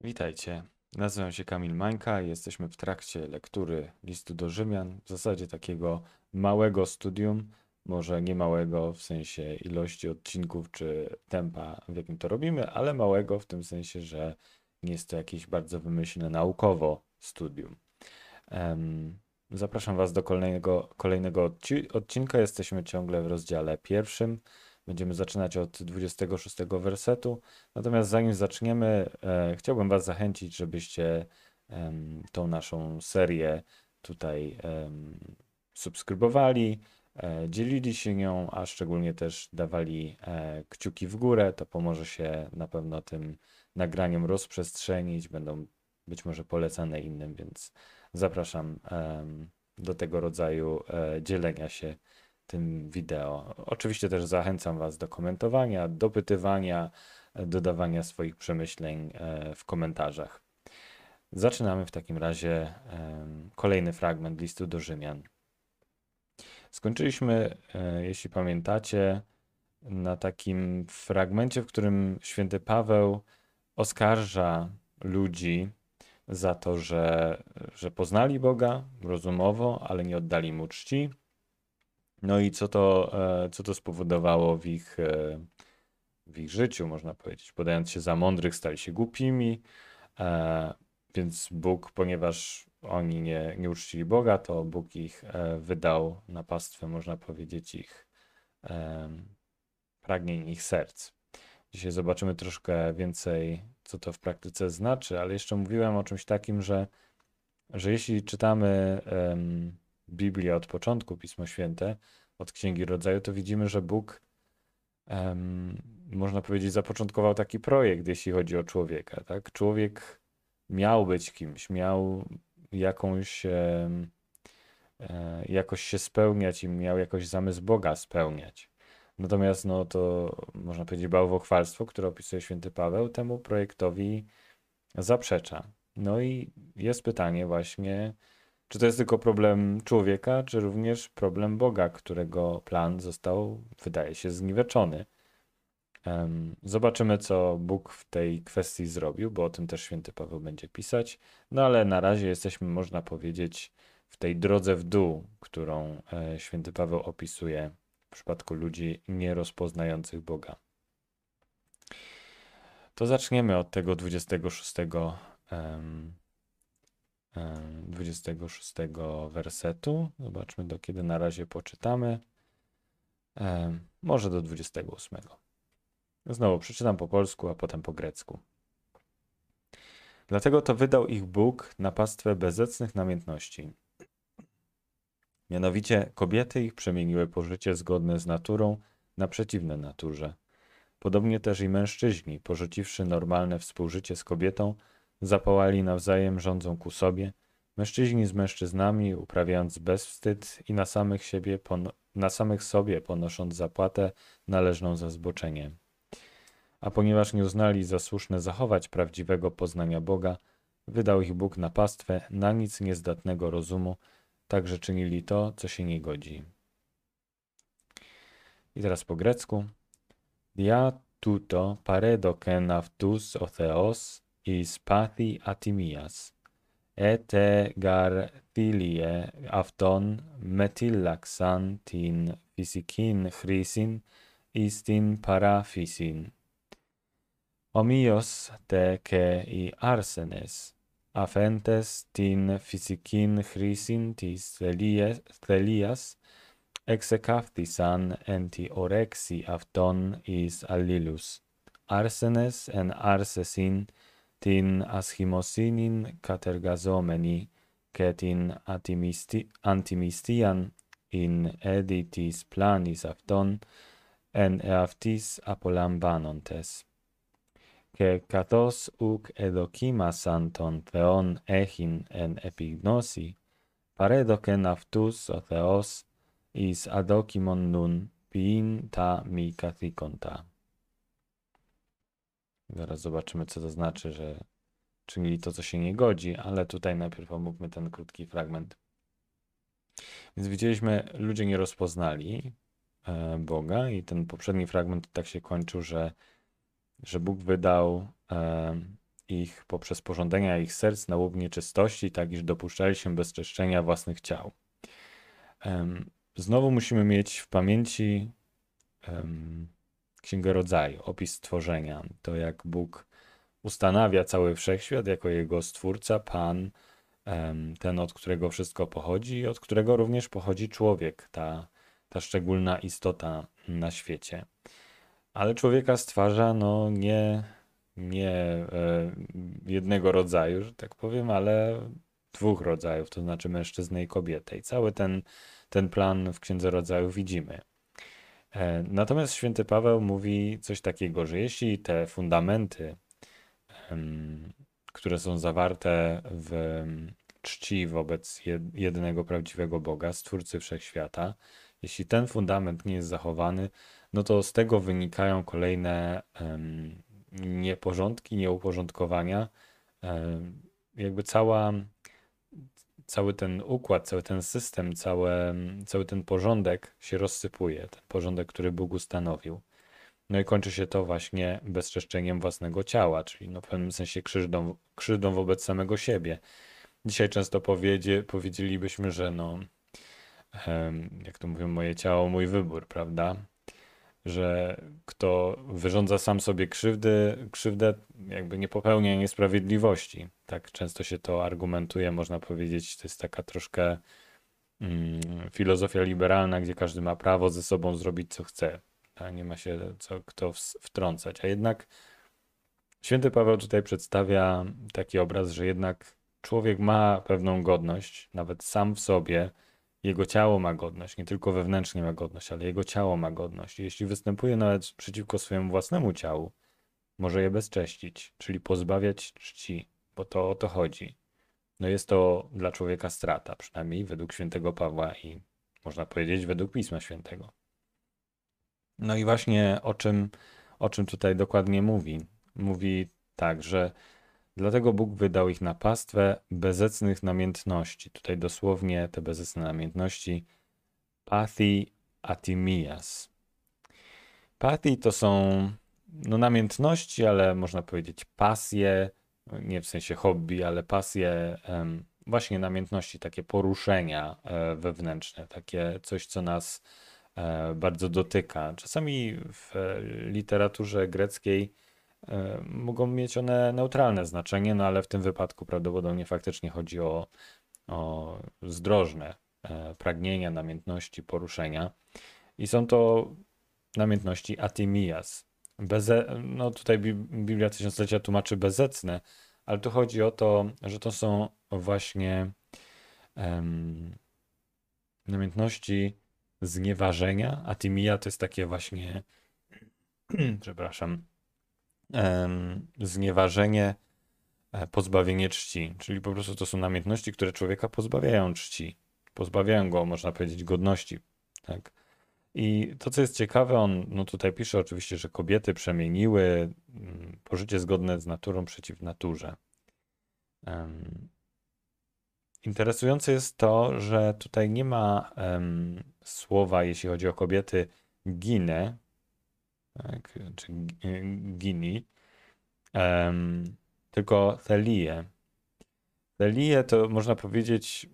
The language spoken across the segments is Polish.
Witajcie. Nazywam się Kamil Mańka i jesteśmy w trakcie lektury listu do Rzymian, w zasadzie takiego małego studium, może nie małego w sensie ilości odcinków czy tempa, w jakim to robimy, ale małego w tym sensie, że nie jest to jakieś bardzo wymyślne naukowo studium. Zapraszam Was do kolejnego, kolejnego odci- odcinka. Jesteśmy ciągle w rozdziale pierwszym. Będziemy zaczynać od 26 wersetu. Natomiast zanim zaczniemy, e, chciałbym Was zachęcić, żebyście em, tą naszą serię tutaj em, subskrybowali, e, dzielili się nią, a szczególnie też dawali e, kciuki w górę. To pomoże się na pewno tym nagraniom rozprzestrzenić. Będą być może polecane innym, więc zapraszam em, do tego rodzaju e, dzielenia się tym wideo. Oczywiście też zachęcam Was do komentowania, dopytywania, dodawania swoich przemyśleń e, w komentarzach. Zaczynamy w takim razie kolejny fragment listu do Rzymian. Skończyliśmy, e, jeśli pamiętacie, na takim fragmencie, w którym święty Paweł oskarża ludzi za to, że, że poznali Boga rozumowo, ale nie oddali mu czci. No i co to, e, co to spowodowało w ich, e, w ich życiu, można powiedzieć. Podając się za mądrych, stali się głupimi, e, więc Bóg, ponieważ oni nie, nie uczcili Boga, to Bóg ich wydał na pastwę, można powiedzieć, ich pragnień, ich serc. Dzisiaj zobaczymy troszkę więcej, co to w praktyce znaczy, ale jeszcze mówiłem o czymś takim, że, że jeśli czytamy Biblię od początku, Pismo Święte, od Księgi Rodzaju, to widzimy, że Bóg, em, można powiedzieć, zapoczątkował taki projekt, jeśli chodzi o człowieka. Tak? Człowiek miał być kimś, miał jakąś, em, e, jakoś się spełniać i miał jakoś zamysł Boga spełniać. Natomiast no to można powiedzieć bałwochwalstwo, które opisuje święty Paweł, temu projektowi zaprzecza. No i jest pytanie właśnie, czy to jest tylko problem człowieka, czy również problem Boga, którego plan został, wydaje się, zniweczony. Zobaczymy, co Bóg w tej kwestii zrobił, bo o tym też święty Paweł będzie pisać. No ale na razie jesteśmy, można powiedzieć, w tej drodze w dół, którą e, święty Paweł opisuje w przypadku ludzi nierozpoznających Boga. To zaczniemy od tego 26, em, em, 26 wersetu. Zobaczmy, do kiedy na razie poczytamy. Em, Może do 28. Znowu przeczytam po polsku, a potem po grecku. Dlatego to wydał ich Bóg na pastwę bezecnych namiętności. Mianowicie kobiety ich przemieniły pożycie zgodne z naturą na przeciwne naturze. Podobnie też i mężczyźni, porzuciwszy normalne współżycie z kobietą, zapołali nawzajem rządzą ku sobie, mężczyźni z mężczyznami, uprawiając bezwstyd i na samych, siebie na samych sobie ponosząc zapłatę należną za zboczenie. A ponieważ nie uznali za słuszne zachować prawdziwego poznania Boga, wydał ich Bóg na pastwę na nic niezdatnego rozumu, także czynili to, co się nie godzi. I teraz po grecku. Dia tuto paredoken avtus εις πάθη ατιμίας, έτε γαρ θήλιε αυτον μετήλαξαν την φυσικήν χρήσιν εις την παράφυσιν. Ομοίως τε και οι άρσενες, αφέντες την φυσικήν χρήσιν της θελίας, εξεκάφθησαν εν τη ορέξη αυτών εις αλλήλους. Άρσενες εν άρσεσιν την ασχημοσύνην κατεργαζόμενη και την αντιμιστίαν ειν έδι της πλάνης αυτών εν εαυτής απολαμβάνοντες. Και καθώς ουκ εδοκίμασαν τον Θεόν έχειν εν επιγνώση, παρέδοκεν αυτούς ο Θεός εις αδόκιμον νουν ποιήν τα μη καθήκοντα. Zaraz zobaczymy, co to znaczy, że czynili to, co się nie godzi, ale tutaj najpierw omówmy ten krótki fragment. Więc widzieliśmy, ludzie nie rozpoznali e, Boga i ten poprzedni fragment tak się kończył, że, że Bóg wydał e, ich poprzez porządzenia ich serc na łub nieczystości, tak iż dopuszczali się bezczeszczenia własnych ciał. Znowu musimy mieć w pamięci Księgę Rodzaju, opis stworzenia, to jak Bóg ustanawia cały wszechświat jako jego stwórca, Pan, ten, od którego wszystko pochodzi i od którego również pochodzi człowiek, ta, ta szczególna istota na świecie. Ale człowieka stwarza no nie, nie e, jednego rodzaju, że tak powiem, ale dwóch rodzajów, to znaczy mężczyznę i kobietę. I cały ten, ten plan w Księdze Rodzaju widzimy. E, natomiast święty Paweł mówi coś takiego, że jeśli te fundamenty, które są zawarte w czci wobec jednego prawdziwego Boga, Stwórcy Wszechświata, jeśli ten fundament nie jest zachowany, no to z tego wynikają kolejne nieporządki, nieuporządkowania. Jakby cała, cały ten układ, cały ten system, cały, cały ten porządek się rozsypuje. Ten porządek, który Bóg ustanowił. No i kończy się to właśnie bezczeszczeniem własnego ciała, czyli no w pewnym sensie krzywdą, krzywdą wobec samego siebie. Dzisiaj często powiedzie, powiedzielibyśmy, że no, jak to mówią, moje ciało, mój wybór, prawda? Że kto wyrządza sam sobie krzywdy, krzywdę jakby nie popełnia niesprawiedliwości. Tak często się to argumentuje, można powiedzieć, to jest taka troszkę mm, filozofia liberalna, gdzie każdy ma prawo ze sobą zrobić co chce. Tak? Nie ma się co kto wtrącać. A jednak święty Paweł tutaj przedstawia taki obraz, że jednak człowiek ma pewną godność, nawet sam w sobie, jego ciało ma godność, nie tylko wewnętrznie ma godność, ale jego ciało ma godność. jeśli występuje nawet przeciwko swojemu własnemu ciału, może je bezcześcić, czyli pozbawiać czci, bo to o to chodzi. No jest to dla człowieka strata, przynajmniej według świętego Pawła i można powiedzieć według Pisma Świętego. No i właśnie o czym, o czym tutaj dokładnie mówi. Mówi tak, że Dlatego Bóg wydał ich na pastwę bezecnych namiętności. Tutaj dosłownie te bezecne namiętności pathi atimias. Pathi to są no, namiętności, ale można powiedzieć pasje, nie w sensie hobby, ale pasje, właśnie namiętności, takie poruszenia e, wewnętrzne, takie coś, co nas e, bardzo dotyka. Czasami w literaturze greckiej E, mogą mieć one neutralne znaczenie, no ale w tym wypadku prawdopodobnie faktycznie chodzi o, o zdrożne e, pragnienia, namiętności, poruszenia. I są to namiętności atimias. Beze, no tutaj Biblia Tysiąclecia tłumaczy bezecne, ale tu chodzi o to, że to są właśnie um, namiętności znieważenia. Atimia to jest takie właśnie, przepraszam, znieważenie, e, pozbawienie czci. Czyli po prostu to są namiętności, które człowieka pozbawiają czci. Pozbawiają go, można powiedzieć, godności. Tak? I to, co jest ciekawe, on no tutaj pisze oczywiście, że kobiety przemieniły mm, pożycie zgodne z naturą przeciw naturze. Interesujące jest to, że tutaj nie ma um, słowa, jeśli chodzi o kobiety, ginę, tak, czy Gini, um, tylko Thelię. Thelię to można powiedzieć,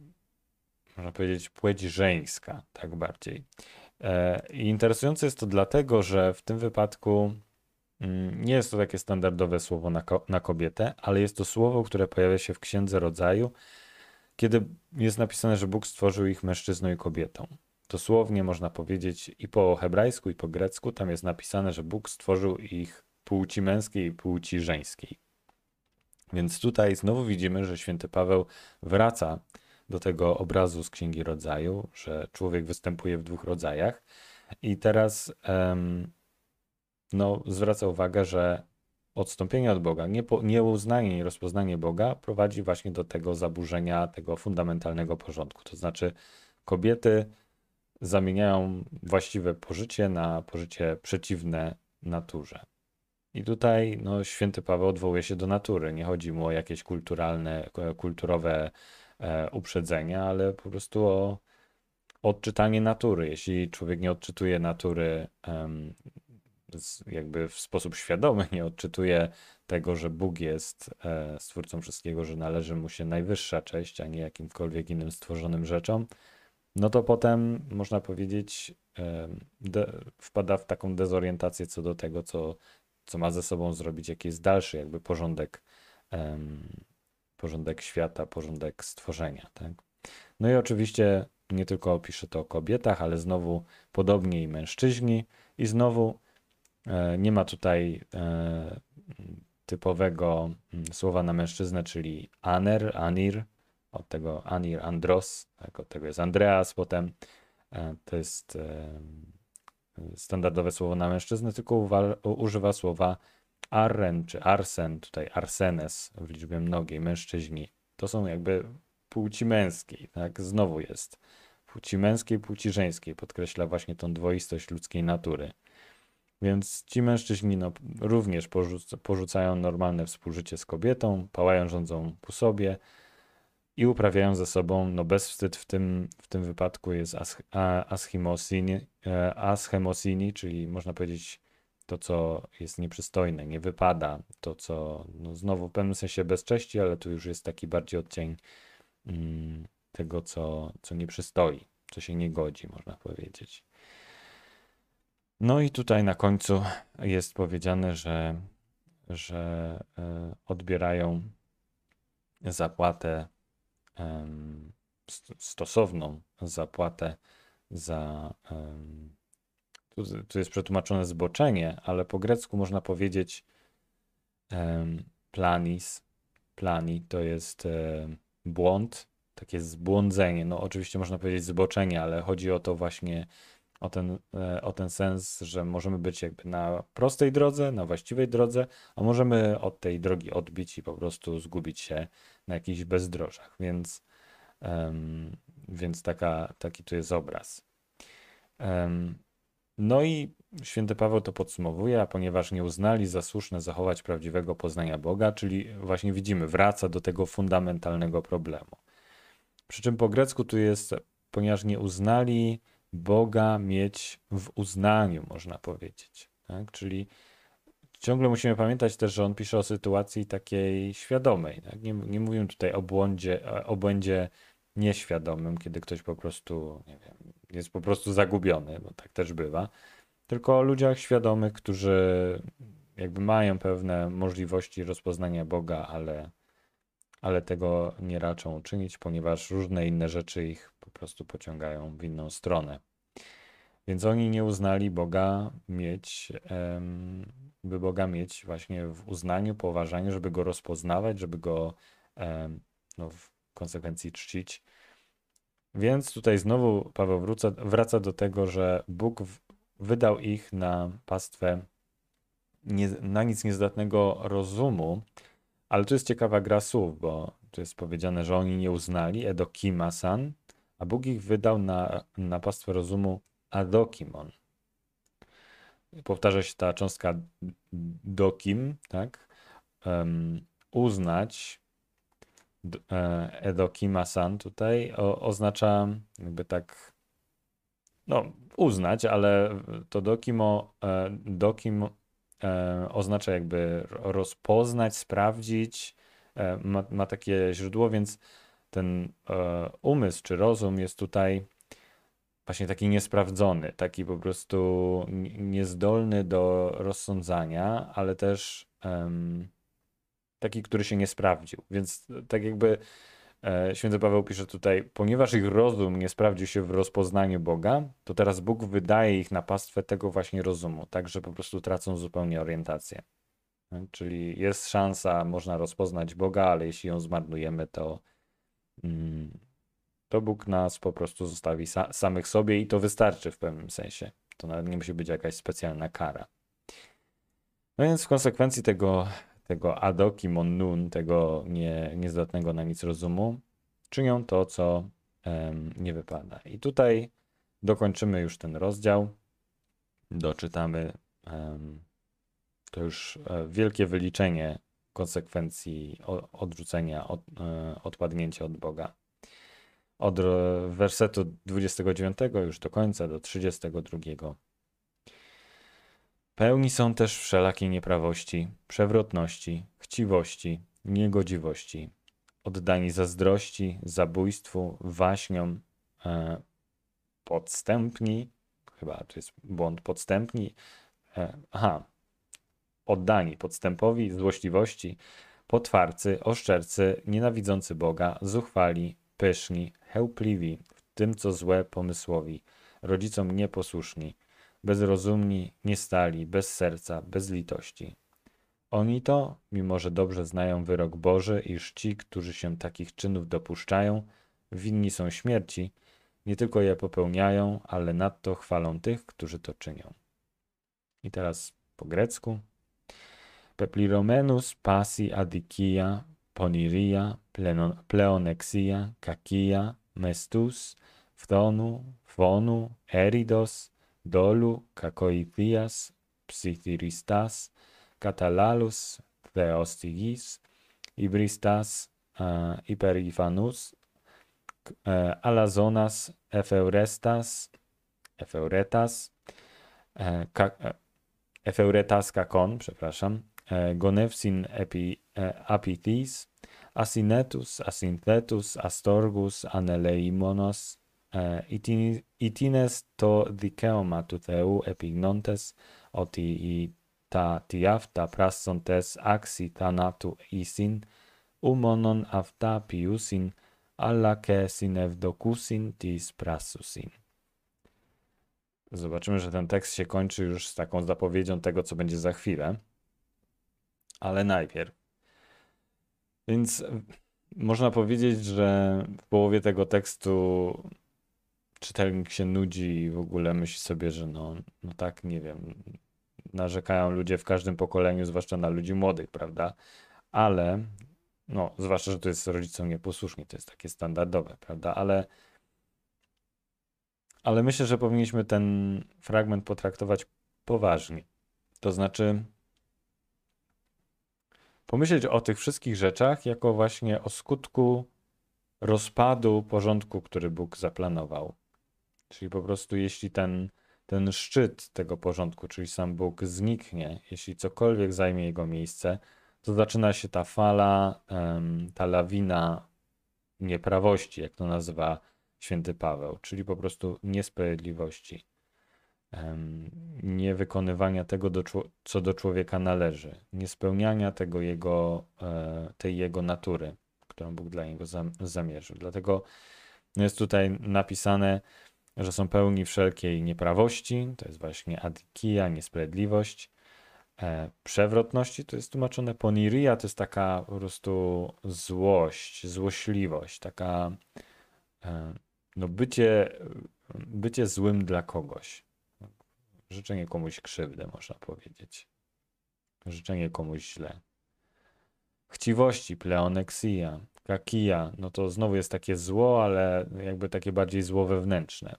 można powiedzieć płeć żeńska, tak bardziej. E, I interesujące jest to dlatego, że w tym wypadku mm, nie jest to takie standardowe słowo na, ko na kobietę, ale jest to słowo, które pojawia się w Księdze Rodzaju, kiedy jest napisane, że Bóg stworzył ich mężczyzną i kobietą dosłownie można powiedzieć i po hebrajsku, i po grecku, tam jest napisane, że Bóg stworzył ich płci męskiej i płci żeńskiej. Więc tutaj znowu widzimy, że święty Paweł wraca do tego obrazu z Księgi Rodzaju, że człowiek występuje w dwóch rodzajach. I teraz um, no, zwraca uwagę, że odstąpienie od Boga, nieuznanie i rozpoznanie Boga prowadzi właśnie do tego zaburzenia tego fundamentalnego porządku. To znaczy, kobiety zamieniają właściwe pożycie na pożycie przeciwne naturze. I tutaj no, święty Paweł odwołuje się do natury. Nie chodzi mu o jakieś kulturalne, kulturowe e, uprzedzenia, ale po prostu o odczytanie natury. Jeśli człowiek nie odczytuje natury jakby w sposób świadomy nie odczytuje tego, że Bóg jest e, stwórcą wszystkiego, że należy mu się najwyższa cześć, a nie jakimkolwiek innym stworzonym rzeczom, no to potem można powiedzieć, de, wpada w taką dezorientację co do tego, co, co ma ze sobą zrobić, jaki jest dalszy jakby porządek, porządek świata, porządek stworzenia. Tak? No i oczywiście nie tylko pisze to o kobietach, ale znowu podobnie i mężczyźni, i znowu e, nie ma tutaj e, typowego mm, słowa na mężczyznę, czyli aner, anir, od tego anir, andros, tak, od tego jest Andreas, potem e, to jest standardowe słowo na mężczyznę, tylko używa słowa arren czy arsen, tutaj arsenes w liczbie mnogiej, mężczyźni. To są jakby płci męskiej, tak? Znowu jest płci męskiej, płci żeńskiej. Podkreśla właśnie tą dwoistość ludzkiej natury. Więc ci mężczyźni no, również porzuc porzucają normalne współżycie z kobietą, pałają, rządzą po sobie i uprawiają ze sobą no, bezwstyd. W tym, w tym wypadku jest as e, aschemosini, czyli można powiedzieć to, co jest nieprzystojne, nie wypada, to, co no, znowu w pewnym sensie bezcześci, ale tu już jest taki bardziej odcień mm, tego, co, co nie przystoi, co się nie godzi, można powiedzieć. No i tutaj na końcu jest powiedziane, że, że e, odbierają zapłatę, stosowną zapłatę za. Tu, jest przetłumaczone zboczenie, ale po grecku można powiedzieć planis. Plani to jest błąd, takie zbłądzenie. No oczywiście można powiedzieć zboczenie, ale chodzi o to właśnie, o ten, e, o ten sens, że możemy być jakby na prostej drodze, na właściwej drodze, a możemy od tej drogi odbić i po prostu zgubić się na jakichś bezdrożach. Więc, um, więc taka, taki tu jest obraz. Um, no i święty Paweł to podsumowuje, a ponieważ nie uznali za słuszne zachować prawdziwego poznania Boga, czyli właśnie widzimy, wraca do tego fundamentalnego problemu. Przy czym po grecku tu jest, ponieważ nie uznali Boga mieć w uznaniu, można powiedzieć. Tak? Czyli ciągle musimy pamiętać też, że on pisze o sytuacji takiej świadomej. Tak? Nie, nie mówimy tutaj o błędzie, o błędzie nieświadomym, kiedy ktoś po prostu, wiem, jest po prostu zagubiony, bo tak też bywa, tylko o ludziach świadomych, którzy jakby mają pewne możliwości rozpoznania Boga, ale ale tego nie raczą uczynić, ponieważ różne inne rzeczy ich po prostu pociągają w inną stronę. Więc oni nie uznali Boga mieć, by Boga mieć właśnie w uznaniu, poważaniu, żeby go rozpoznawać, żeby go no, w konsekwencji czcić. Więc tutaj znowu Paweł wróca, wraca do tego, że Bóg wydał ich na pastwę nie, na nic niezdatnego rozumu, ale tu jest ciekawa gra słów, bo tu jest powiedziane, że oni nie uznali Edokima-san, a Bóg ich wydał na, na pastwę rozumu Adokimon. Powtarza się ta cząstka dokim, tak? Um, uznać e, Edokima-san tutaj o, oznacza jakby tak no, uznać, ale to dokimo, e, dokim oznacza jakby rozpoznać, sprawdzić, e, ma, ma takie źródło, więc ten e, umysł czy rozum jest tutaj właśnie taki niesprawdzony, taki po prostu niezdolny do rozsądzania, ale też taki, który się nie sprawdził. Więc tak jakby E, święty Paweł pisze tutaj, ponieważ ich rozum nie sprawdził się w rozpoznaniu Boga, to teraz Bóg wydaje ich na pastwę tego właśnie rozumu, tak że po prostu tracą zupełnie orientację. E, czyli jest szansa, można rozpoznać Boga, ale jeśli ją zmarnujemy, to, mm, to Bóg nas po prostu zostawi sa samych sobie i to wystarczy w pewnym sensie. To nawet nie musi być jakaś specjalna kara. No więc w konsekwencji tego tego adoki monnun, tego nie, niezdatnego na nic rozumu, czynią to, co nie wypada. I tutaj dokończymy już ten rozdział. Doczytamy to już e, wielkie wyliczenie konsekwencji odrzucenia, od, e, odpadnięcia od Boga. Od wersetu 29 już do końca, do 32 Pełni są też wszelakiej nieprawości, przewrotności, chciwości, niegodziwości, oddani zazdrości, zabójstwu, waśniom, e, podstępni, chyba to jest błąd podstępni, e, aha, oddani podstępowi, złośliwości, potwarcy, oszczercy, nienawidzący Boga, zuchwali, pyszni, chełpliwi, w tym co złe pomysłowi, rodzicom nieposłuszni, bezrozumni, niestali, bez serca, bez litości. Oni to, mimo że dobrze znają wyrok Boży, iż ci, którzy się takich czynów dopuszczają, winni są śmierci, nie tylko je popełniają, ale nadto chwalą tych, którzy to czynią. I teraz po grecku. Pepliromenus pasi adikia, poniria, pleonexia, kakia, mestus, phthonu, phonu, eridos, dolu κακοηθείας ψιθυριστάς, καταλάλους θεοστηγής, υβριστάς υπερηφανούς, αλαζόνας εφευρέστας, εφευρέτας, uh, κα, εφευρέτας κακόν, przepraszam, γονεύσιν επί απειθείς, ασυνέτους, ασυνθέτους, αστόργους, ανελεήμονος, itines to dikeoma tu theu epignontes, oti i ta tiafta prassontes axi thanatu isin, umonon afta piusin, alla ke sinevdokusin tis prassusin. Zobaczymy, że ten tekst się kończy już z taką zapowiedzią tego, co będzie za chwilę. Ale najpierw. Więc można powiedzieć, że w połowie tego tekstu czytelnik się nudzi i w ogóle myśli sobie, że no, no tak, nie wiem, narzekają ludzie w każdym pokoleniu, zwłaszcza na ludzi młodych, prawda? Ale, no, zwłaszcza, że to jest rodzicom nieposłuszni, to jest takie standardowe, prawda? Ale, ale myślę, że powinniśmy ten fragment potraktować poważnie. To znaczy, pomyśleć o tych wszystkich rzeczach jako właśnie o skutku rozpadu porządku, który Bóg zaplanował. Czyli po prostu, jeśli ten ten szczyt tego porządku, czyli sam Bóg, zniknie, jeśli cokolwiek zajmie jego miejsce, to zaczyna się ta fala, ta lawina nieprawości, jak to nazywa święty Paweł, czyli po prostu niesprawiedliwości, niewykonywania tego, co do człowieka należy, niespełniania tego jego, e, tej jego natury, którą Bóg dla niego zamierzył. Dlatego jest tutaj napisane, że są pełni wszelkiej nieprawości, to jest właśnie adikia, niesprawiedliwość, e, przewrotności, to jest tłumaczone poniria, to jest taka po prostu złość, złośliwość, taka e, no bycie, bycie złym dla kogoś. Życzenie komuś krzywdy, można powiedzieć. Życzenie komuś źle. Chciwości, pleoneksia, kakija, no to znowu jest takie zło, ale jakby takie bardziej zło wewnętrzne.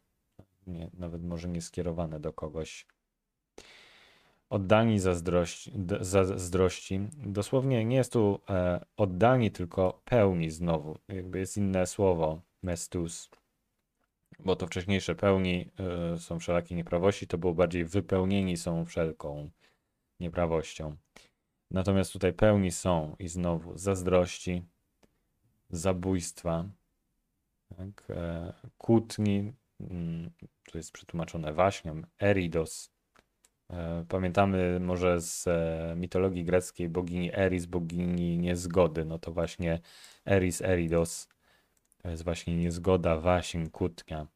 Nie, nawet może nie skierowane do kogoś. Oddani zazdrości, zazdrości. Dosłownie nie jest tu e, oddani, tylko pełni znowu. Jakby jest inne słowo, mestus. Bo to wcześniejsze pełni e, są wszelakie nieprawości, to było bardziej wypełnieni są wszelką nieprawością. Natomiast tutaj pełni są i znowu zazdrości, zabójstwa, tak, e, kłótni, mm, to jest przetłumaczone waśnią, eridos. E, pamiętamy może z e, mitologii greckiej bogini Eris, bogini niezgody, no to właśnie Eris, Eridos, to jest właśnie niezgoda, waśń, kłótnia.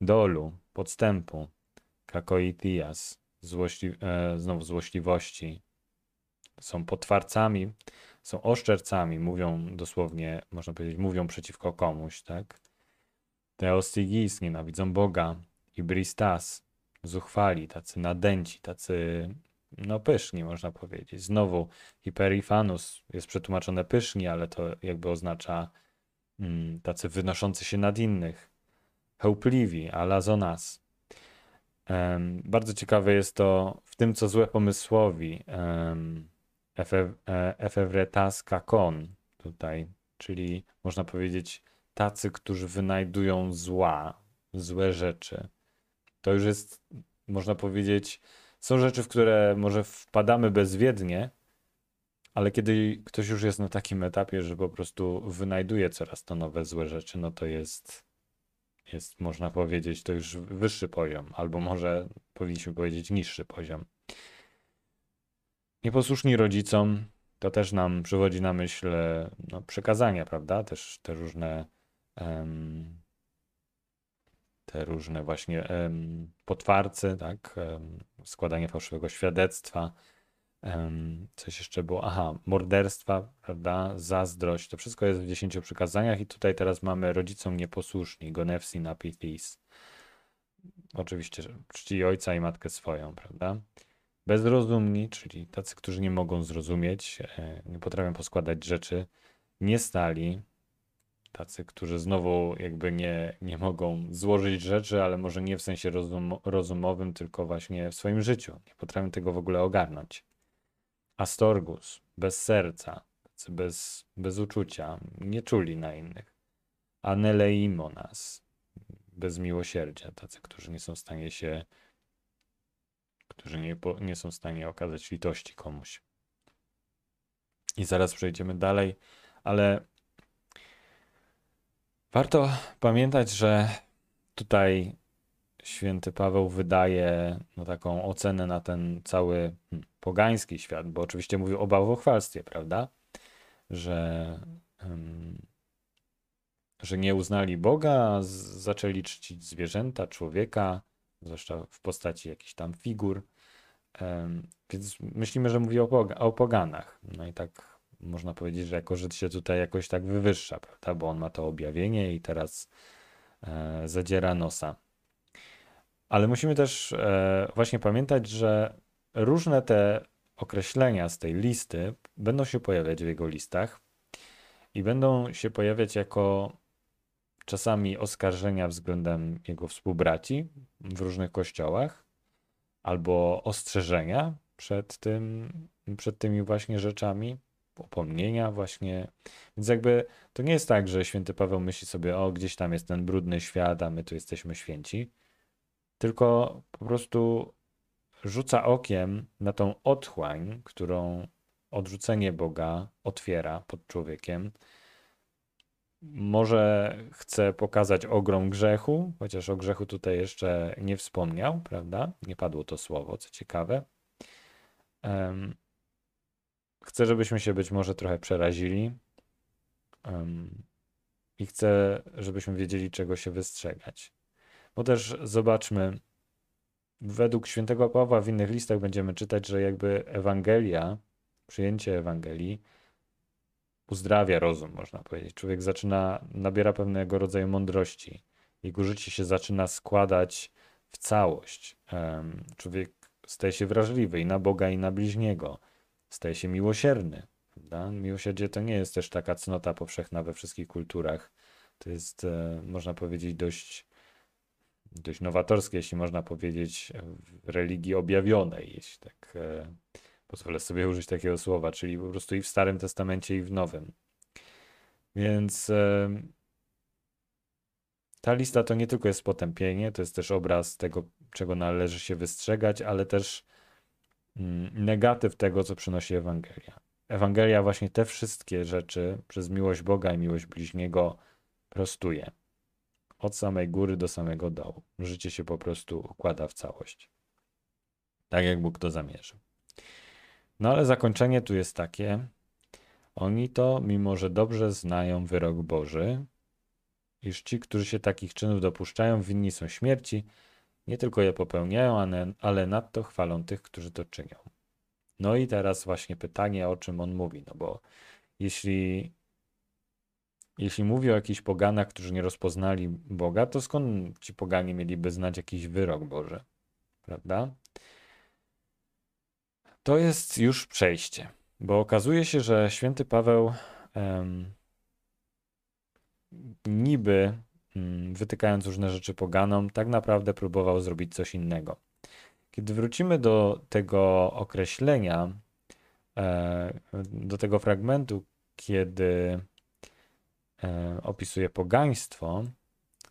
Dolu, podstępu, kakoitias, złośli, znowu złośliwości, są potwarcami, są oszczercami, mówią dosłownie, można powiedzieć, mówią przeciwko komuś, tak? Teostigis, nienawidzą Boga, ibristas, zuchwali, tacy nadęci, tacy no pyszni, można powiedzieć. Znowu hiperifanus jest przetłumaczone pyszni, ale to jakby oznacza mm, tacy wynoszący się nad innych. Chełpliwi, alazonas. Um, bardzo ciekawe jest to w tym, co złe pomysłowi. Um, Efewretas Kakon tutaj, czyli można powiedzieć tacy, którzy wynajdują zła, złe rzeczy. To już jest, można powiedzieć, są rzeczy, w które może wpadamy bezwiednie, ale kiedy ktoś już jest na takim etapie, że po prostu wynajduje coraz to nowe złe rzeczy, no to jest, jest można powiedzieć, to już wyższy poziom, albo może powinniśmy powiedzieć niższy poziom. Nieposłuszni rodzicom to też nam przywodzi na myśl no, przekazania, prawda? Też te różne um, te różne właśnie um, potwarcy, tak? Um, składanie fałszywego świadectwa. coś jeszcze było? Aha, morderstwa, prawda? Zazdrość. To wszystko jest w dziesięciu przykazaniach i tutaj teraz mamy rodzicom nieposłuszni, gonefsi apithis. Oczywiście czci ojca i matkę swoją, prawda? Bezrozumni, czyli tacy, którzy nie mogą zrozumieć, e, nie potrafią poskładać rzeczy, nie stali, tacy, którzy znowu jakby nie, nie mogą złożyć rzeczy, ale może nie w sensie rozum, rozumowym, tylko właśnie w swoim życiu. Nie potrafią tego w ogóle ogarnąć. Astorgus, bez serca, tacy bez, bez uczucia, nie czuli na innych. Aneleimonas, bez miłosierdzia, tacy, którzy nie są w stanie się którzy nie, nie są w stanie okazać litości komuś. I zaraz przejdziemy dalej, ale warto pamiętać, że tutaj święty Paweł wydaje no, taką ocenę na ten cały hmm, pogański świat, bo oczywiście mówił o bałwochwalstwie, prawda? Że, um, że nie uznali Boga, zaczęli czcić zwierzęta, człowieka, zwłaszcza w postaci jakichś tam figur. Więc myślimy, że mówi o, poga o poganach. No i tak można powiedzieć, że jako Żyd się tutaj jakoś tak wywyższa, prawda? Bo on ma to objawienie i teraz e, zadziera nosa. Ale musimy też e, właśnie pamiętać, że różne te określenia z tej listy będą się pojawiać w jego listach i będą się pojawiać jako czasami oskarżenia względem jego współbraci w różnych kościołach, albo ostrzeżenia przed, tym, przed tymi właśnie rzeczami, upomnienia właśnie. Więc jakby to nie jest tak, że święty Paweł myśli sobie, o gdzieś tam jest ten brudny świat, a my tu jesteśmy święci, tylko po prostu rzuca okiem na tą otchłań, którą odrzucenie Boga otwiera pod człowiekiem, może chce pokazać ogrom grzechu, chociaż o grzechu tutaj jeszcze nie wspomniał, prawda? Nie padło to słowo, co ciekawe. Um, chcę, żebyśmy się być może trochę przerazili um, i chcę, żebyśmy wiedzieli, czego się wystrzegać. Bo też zobaczmy, według świętego Pawła w innych listach będziemy czytać, że jakby Ewangelia, przyjęcie Ewangelii uzdrawia rozum, można powiedzieć. Człowiek zaczyna, nabiera pewnego rodzaju mądrości. Jego życie się zaczyna składać w całość. Człowiek staje się wrażliwy i na Boga, i na bliźniego. Staje się miłosierny. Prawda? Miłosierdzie to nie jest też taka cnota powszechna we wszystkich kulturach. To jest, e, można powiedzieć, dość, dość nowatorskie, jeśli można powiedzieć, w religii objawionej, jeśli tak e, Pozwolę sobie użyć takiego słowa, czyli po prostu i w Starym Testamencie, i w Nowym. Więc ta lista to nie tylko jest potępienie, to jest też obraz tego, czego należy się wystrzegać, ale też mm, negatyw tego, co przynosi Ewangelia. Ewangelia właśnie te wszystkie rzeczy przez miłość Boga i miłość bliźniego prostuje. Od samej góry do samego dołu. Życie się po prostu układa w całość. Tak jak Bóg to zamierzył. No ale zakończenie tu jest takie. Oni to, mimo że dobrze znają wyrok Boży, iż ci, którzy się takich czynów dopuszczają, winni są śmierci, nie tylko je popełniają, ale nadto chwalą tych, którzy to czynią. No i teraz właśnie pytanie, o czym on mówi, no bo jeśli, jeśli mówi o jakichś poganach, którzy nie rozpoznali Boga, to skąd ci poganie mieliby znać jakiś wyrok Boży? Prawda? To jest już przejście, bo okazuje się, że święty Paweł em, niby mm, wytykając różne rzeczy poganom, tak naprawdę próbował zrobić coś innego. Kiedy wrócimy do tego określenia, e, do tego fragmentu, kiedy e, opisuje pogaństwo,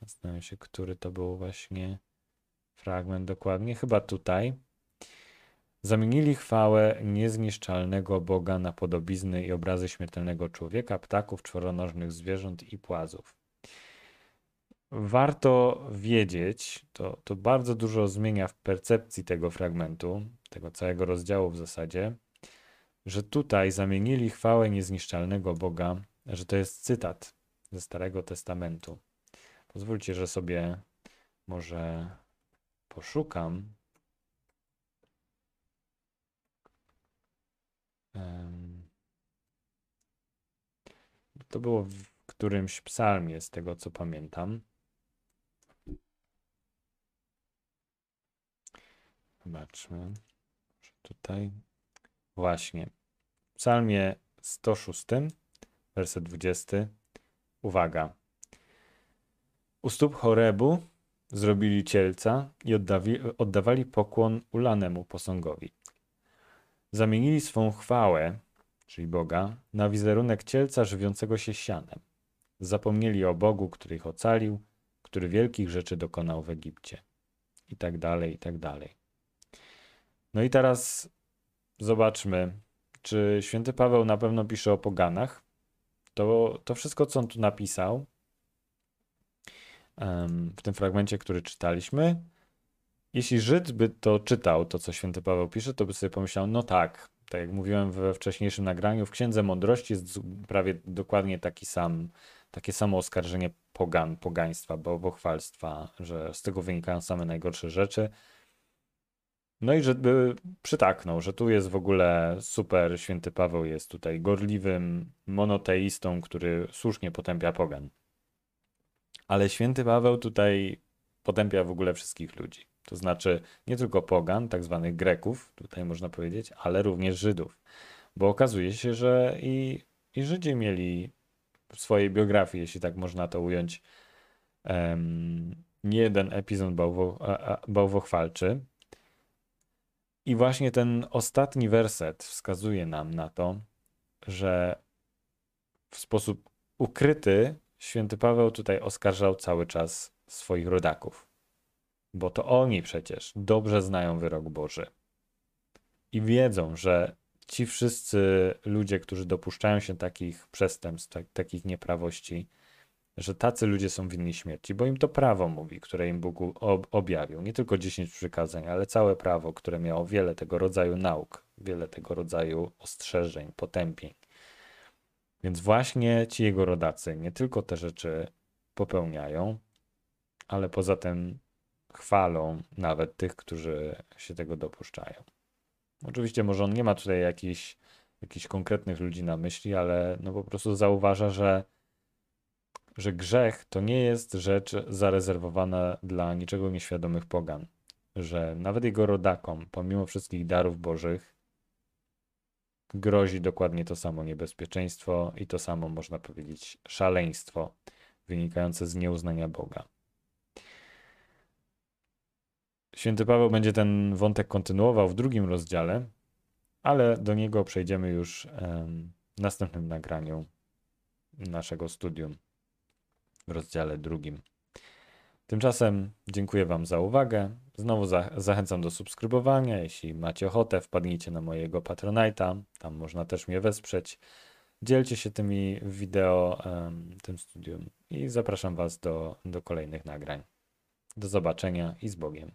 zastanawiam się, który to był właśnie fragment dokładnie, chyba tutaj Zamienili chwałę niezniszczalnego Boga na podobizny i obrazy śmiertelnego człowieka, ptaków, czworonożnych zwierząt i płazów. Warto wiedzieć, to, to bardzo dużo zmienia w percepcji tego fragmentu, tego całego rozdziału w zasadzie, że tutaj zamienili chwałę niezniszczalnego Boga, że to jest cytat ze Starego Testamentu. Pozwólcie, że sobie może poszukam. To było w którymś psalmie, z tego co pamiętam. Zobaczmy. Tutaj. Właśnie. W psalmie 106, werset 20. Uwaga. U stóp Chorebu zrobili cielca i oddawi, oddawali pokłon ulanemu posągowi. Zamienili swą chwałę, czyli Boga, na wizerunek cielca żywiącego się sianem. Zapomnieli o Bogu, który ich ocalił, który wielkich rzeczy dokonał w Egipcie. I tak dalej, i tak dalej. No i teraz zobaczmy, czy święty Paweł na pewno pisze o poganach. To, to wszystko, co on tu napisał, w tym fragmencie, który czytaliśmy, jeśli Żyd by to czytał, to co święty Paweł pisze, to by sobie pomyślał, no tak, tak jak mówiłem we wcześniejszym nagraniu, w Księdze Mądrości jest prawie dokładnie taki sam, takie samo oskarżenie pogan, pogaństwa, bałwochwalstwa, że z tego wynikają same najgorsze rzeczy. No i żeby przytaknął, że tu jest w ogóle super, święty Paweł jest tutaj gorliwym monoteistą, który słusznie potępia pogan. Ale święty Paweł tutaj potępia w ogóle wszystkich ludzi. To znaczy nie tylko pogan, tak zwanych Greków, tutaj można powiedzieć, ale również Żydów. Bo okazuje się, że i, i Żydzi mieli w swojej biografii, jeśli tak można to ująć, um, nie jeden epizod bałwo, bałwochwalczy, i właśnie ten ostatni werset wskazuje nam na to, że w sposób ukryty święty Paweł tutaj oskarżał cały czas swoich rodaków. Bo to oni przecież dobrze znają wyrok Boży. I wiedzą, że ci wszyscy ludzie, którzy dopuszczają się takich przestępstw, tak, takich nieprawości, że tacy ludzie są winni śmierci, bo im to prawo mówi, które im Bóg objawił. Nie tylko 10 przykazań, ale całe prawo, które miało wiele tego rodzaju nauk, wiele tego rodzaju ostrzeżeń, potępień. Więc właśnie ci jego rodacy nie tylko te rzeczy popełniają, ale poza tym chwalą nawet tych, którzy się tego dopuszczają. Oczywiście może on nie ma tutaj jakichś, jakichś konkretnych ludzi na myśli, ale no po prostu zauważa, że że grzech to nie jest rzecz zarezerwowana dla niczego nieświadomych pogan, że nawet jego rodakom, pomimo wszystkich darów bożych, grozi dokładnie to samo niebezpieczeństwo i to samo, można powiedzieć, szaleństwo wynikające z nieuznania Boga. Święty Paweł będzie ten wątek kontynuował w drugim rozdziale, ale do niego przejdziemy już w następnym nagraniu naszego studium w rozdziale drugim. Tymczasem dziękuję Wam za uwagę. Znowu za zachęcam do subskrybowania. Jeśli macie ochotę, wpadnijcie na mojego Patronite'a. Tam można też mnie wesprzeć. Dzielcie się tymi wideo, tym studium i zapraszam Was do, do kolejnych nagrań. Do zobaczenia i z Bogiem.